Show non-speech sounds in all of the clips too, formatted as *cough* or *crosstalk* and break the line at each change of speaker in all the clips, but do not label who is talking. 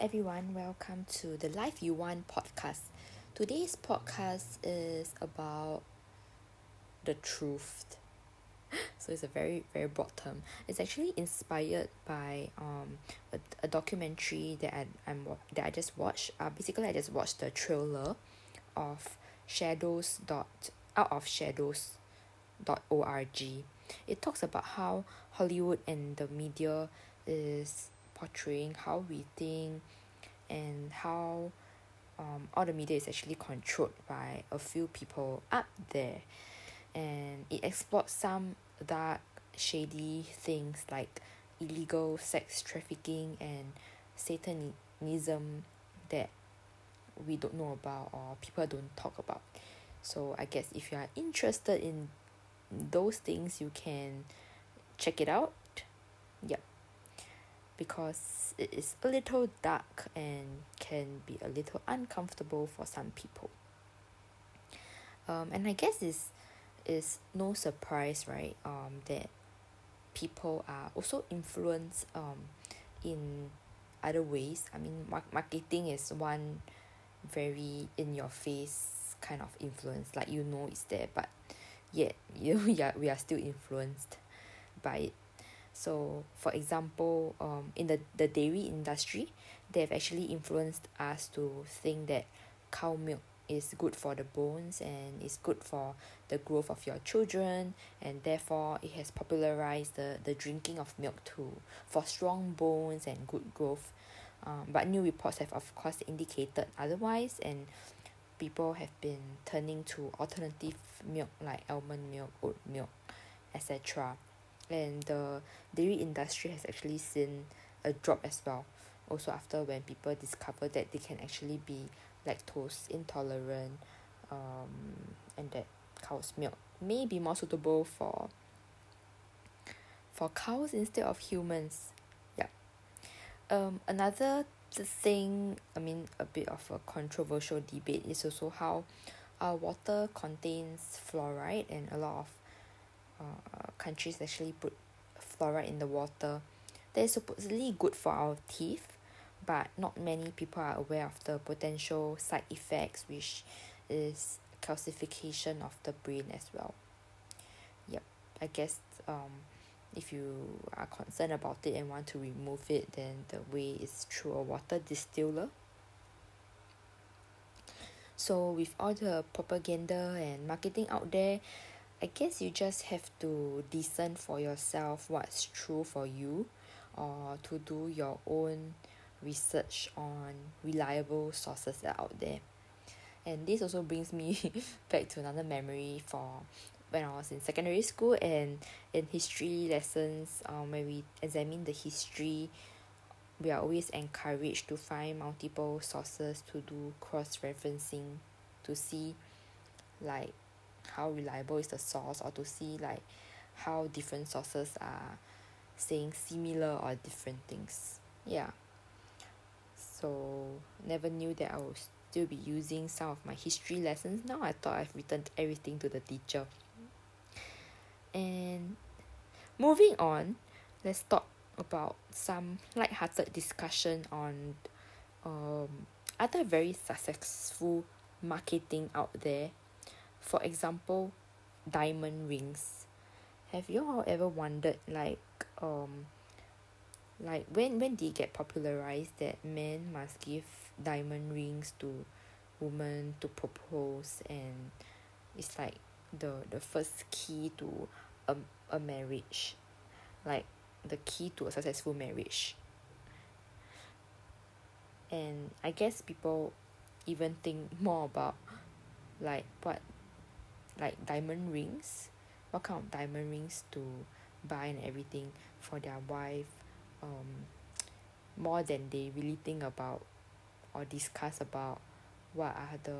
everyone, welcome to the Life You Want podcast. Today's podcast is about the truth. *laughs* So it's a very very broad term. It's actually inspired by um a, a documentary that I I'm that I just watched. Uh basically I just watched the trailer of shadows dot out of shadows dot org. It talks about how Hollywood and the media is portraying how we think and how um, all the media is actually controlled by a few people up there. And it explored some dark shady things like illegal sex trafficking and satanism that we don't know about or people don't talk about. So I guess if you are interested in those things you can check it out. Yup because it is a little dark and can be a little uncomfortable for some people. Um and I guess it's is no surprise right um that people are also influenced um in other ways. I mean mar~ marketing is one very in your face kind of influence like you know it's there but yet *laughs* you are we are still influenced by it so for example um in the the dairy industry they have actually influenced us to think that cow milk is good for the bones and is good for the growth of your children. And therefore it has popularized the the drinking of milk too for strong bones and good growth. Um but new reports have of course indicated otherwise. And people have been turning to alternative milk like almond milk oat milk etc and the dairy industry has actually seen a drop as well. Also after when people discover that they can actually be lactose intolerant um and that cow's milk may be more suitable for for cows instead of humans. Yup. Um another thing I mean a bit of a controversial debate is also how our water contains fluoride and a lot of uh countries actually put fluoride in the water. That is supposedly good for our teeth but not many people are aware of the potential side effects which is calcification of the brain as well. Yup I guess um if you are concerned about it and want to remove it then the way is through a water distiller. So with all the propaganda and marketing out there I guess you just have to discern for yourself what's true for you or to do your own research on reliable sources that are out there. And this also brings me *laughs* back to another memory for when I was in secondary school and in history lessons um when we examine the history we are always encouraged to find multiple sources to do cross referencing to see like how reliable is the source or to see like how different sources are saying similar or different things. Yeah. So never knew that I will still be using some of my history lessons. Now I thought I've written everything to the teacher. And moving on let's talk about some light-hearted discussion on um other very successful marketing out there for example diamond rings. Have you all ever wondered like um like when when did it get popularized that men must give diamond rings to women to propose and it's like the the first key to a a marriage like the key to a successful marriage? And I guess people even think more about like what like diamond rings. What kind of diamond rings to buy and everything for their wife um more than they really think about or discuss about what are the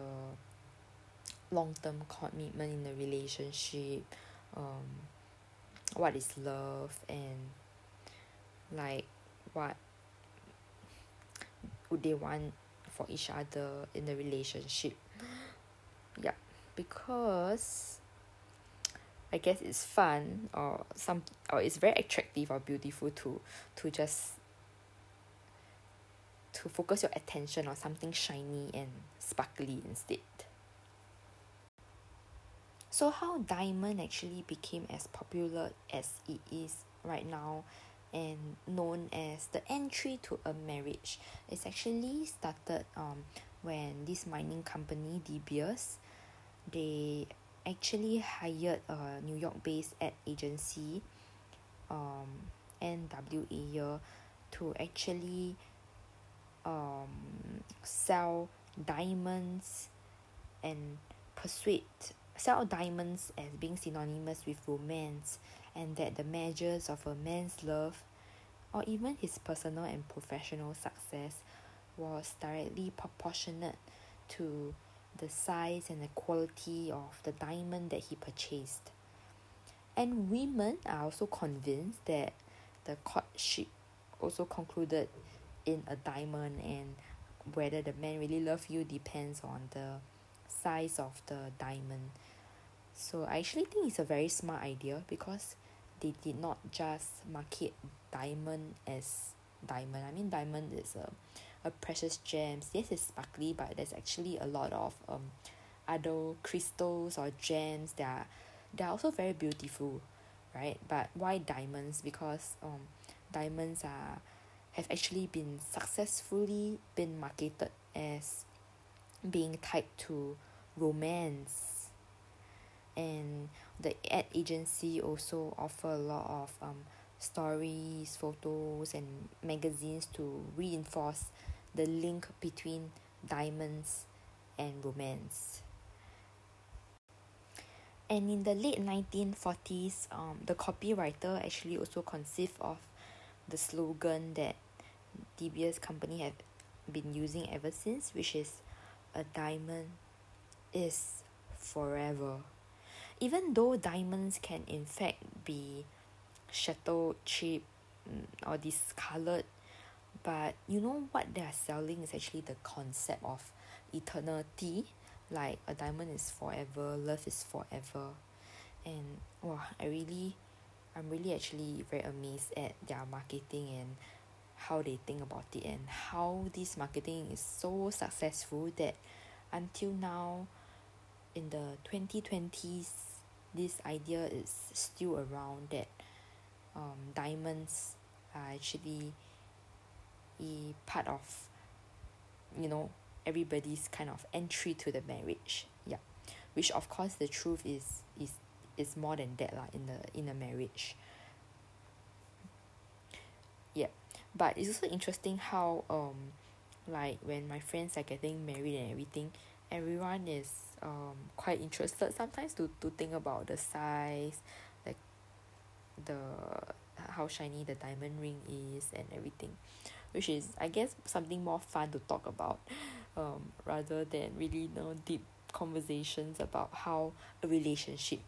long term commitment in the relationship um what is love and like what would they want for each other in the relationship. *gasps* Yup because I guess it's fun or some or it's very attractive or beautiful to to just to focus your attention on something shiny and sparkly instead. So, how diamond actually became as popular as it is right now and known as the entry to a marriage it's actually started um, when this mining company De Beers they actually hired a New York based ad agency um, NWA to actually um, sell diamonds and persuade sell diamonds as being synonymous with romance and that the measures of a man's love or even his personal and professional success was directly proportionate to the size and the quality of the diamond that he purchased. And women are also convinced that the courtship also concluded in a diamond and whether the man really love you depends on the size of the diamond. So I actually think it's a very smart idea because they did not just market diamond as diamond. I mean diamond is a a precious gems. Yes it's sparkly but there's actually a lot of um other crystals or gems that are they are also very beautiful right? But why diamonds? Because um diamonds are have actually been successfully been marketed as being tied to romance. And the ad agency also offer a lot of um stories photos and magazines to reinforce the link between diamonds and romance. And in the late 1940s um, the copywriter actually also conceived of the slogan that De Beers company have been using ever since which is a diamond is forever. Even though diamonds can in fact be shattered cheap mm, or discolored but you know what they are selling is actually the concept of eternity. Like a diamond is forever love is forever. And wow I really I'm really actually very amazed at their marketing and how they think about it and how this marketing is so successful that until now in the 2020s this idea is still around that um, diamonds are actually a part of you know everybody's kind of entry to the marriage yeah. Which of course the truth is is is more than that lah in the in a marriage. Yeah. But it's also interesting how um like when my friends are getting married and everything everyone is um quite interested sometimes to to think about the size like the how shiny the diamond ring is and everything which is I guess something more fun to talk about um rather than really you know deep conversations about how a relationship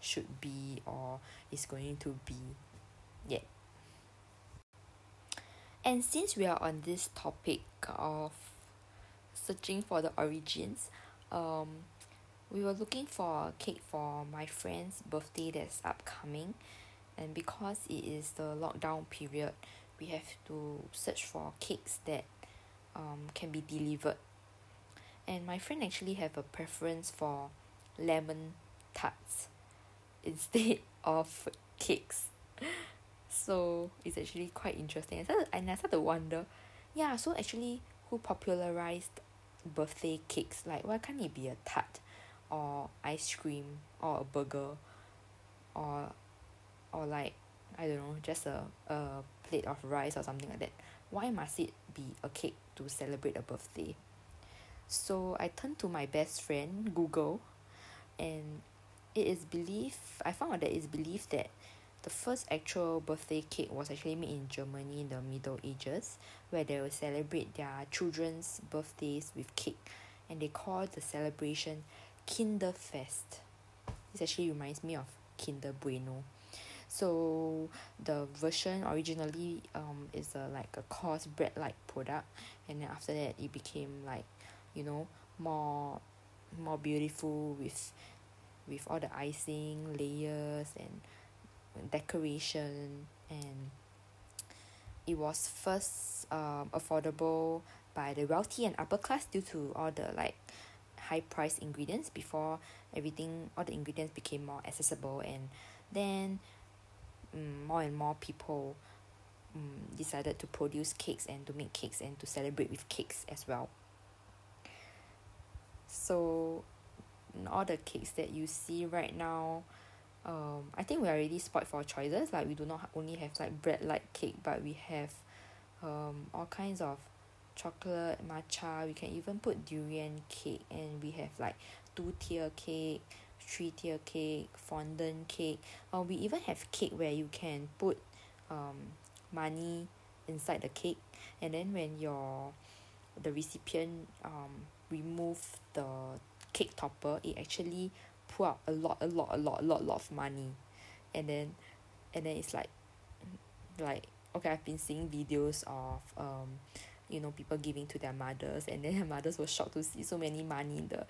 should be or is going to be yeah and since we are on this topic of searching for the origins um we were looking for a cake for my friend's birthday that's upcoming. And because it is the lockdown period we have to search for cakes that um can be delivered. And my friend actually have a preference for lemon tarts *laughs* instead of cakes. *laughs* So it's actually quite interesting. And I started to wonder yeah so actually who popularized birthday cakes? Like why can't it be a tart or ice cream or a burger or or like I don't know just a a plate of rice or something like that. Why must it be a cake to celebrate a birthday? So I turned to my best friend Google and it is believed I found out that it's believed that the first actual birthday cake was actually made in Germany in the Middle Ages where they will celebrate their children's birthdays with cake and they call the celebration Kinderfest. This actually reminds me of Kinder Bueno so the version originally um is a like a coarse bread like product and then after that it became like you know more more beautiful with with all the icing layers and decoration and it was first um affordable by the wealthy and upper class due to all the like high price ingredients before everything all the ingredients became more accessible and then um, more and more people um, decided to produce cakes and to make cakes and to celebrate with cakes as well. So all the cakes that you see right now um I think we are already spoiled for choices. Like we do not only have like bread like cake but we have um all kinds of chocolate matcha. We can even put durian cake and we have like two tier cake three tier cake fondant cake. Or we even have cake where you can put um money inside the cake. And then when your the recipient um remove the cake topper it actually pull out a lot a lot a lot a lot a lot of money. And then and then it's like like okay I've been seeing videos of um you know people giving to their mothers and then their *laughs* mothers were shocked to see so many money in the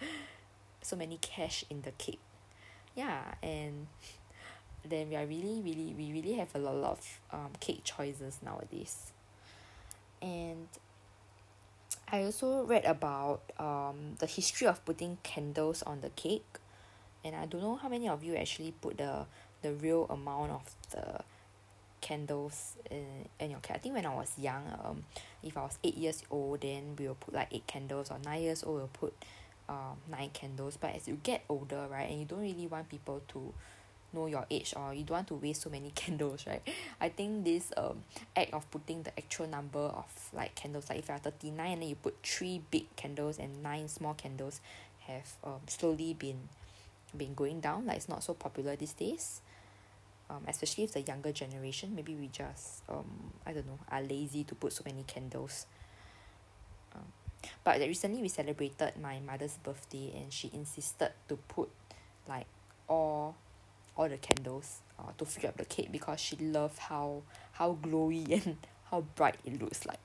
so many cash in the cake. Yeah and *laughs* then we are really really we really have a lot, lot of um cake choices nowadays. And I also read about um the history of putting candles on the cake. And I don't know how many of you actually put the the real amount of the candles in, in your cake. I think when I was young um if I was eight years old then we will put like eight candles or nine years old we'll put um nine candles but as you get older right and you don't really want people to know your age or you don't want to waste so many *laughs* candles right I think this um act of putting the actual number of like candles like if you are thirty nine and then you put three big candles and nine small candles have um slowly been been going down like it's not so popular these days um especially if the younger generation maybe we just um I don't know are lazy to put so many candles but recently we celebrated my mother's birthday and she insisted to put like all all the candles uh, to fill up the cake because she loved how how glowy *laughs* and how bright it looks like.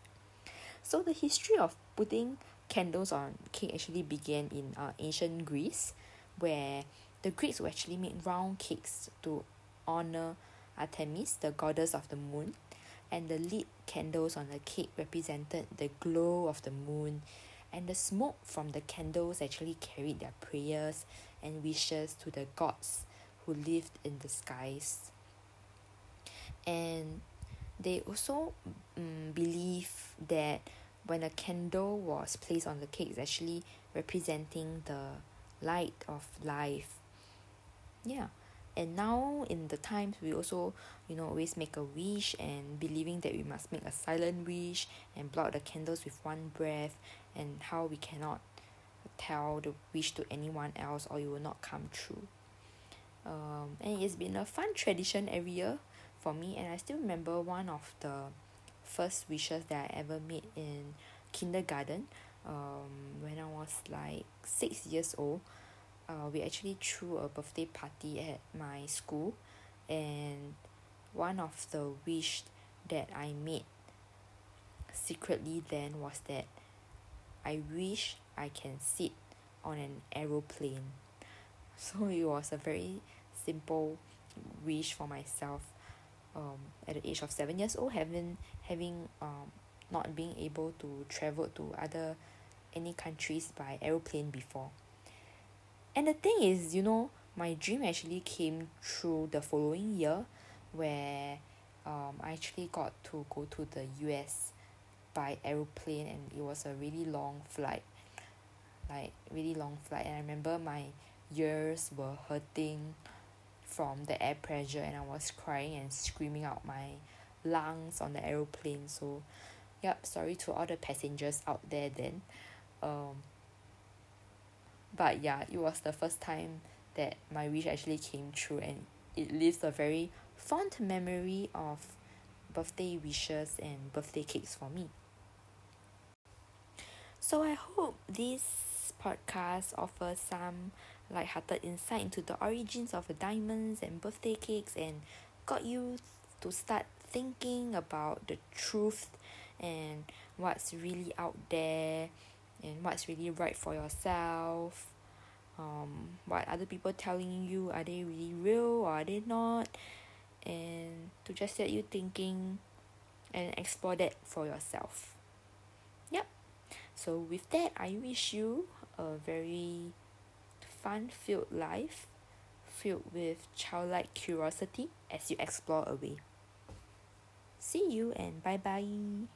So the history of putting candles on cake actually began in uh, ancient Greece where the Greeks would actually make round cakes to honor Artemis, the goddess of the moon, and the lit candles on the cake represented the glow of the moon, and the smoke from the candles actually carried their prayers and wishes to the gods who lived in the skies. And they also um, believe that when a candle was placed on the cake, it's actually representing the light of life. Yeah and now in the times we also you know always make a wish and believing that we must make a silent wish and blow out the candles with one breath and how we cannot tell the wish to anyone else or it will not come true. Um and it's been a fun tradition every year for me and I still remember one of the first wishes that I ever made in kindergarten um when I was like six years old uh we actually threw a birthday party at my school and one of the wish that I made secretly then was that I wish I can sit on an aeroplane. *laughs* So it was a very simple wish for myself um at the age of seven years old having having um not being able to travel to other any countries by aeroplane before and the thing is you know my dream actually came true the following year where um I actually got to go to the U_S by aeroplane and it was a really long flight. Like really long flight. And I remember my ears were hurting from the air pressure and I was crying and screaming out my lungs on the aeroplane. So yup sorry to all the passengers out there then. Um but ya it was the first time that my wish actually came true and it leaves a very fond memory of birthday wishes and birthday cakes for me. So I hope this podcast offers some light-hearted insight into the origins of the diamonds and birthday cakes and got you to start thinking about the truth and what's really out there and what's really right for yourself um what other people telling you are they really real or are they not? And to just set you thinking and explore that for yourself. Yup. So with that I wish you a very fun filled life filled with childlike curiosity as you explore away. See you and bye bye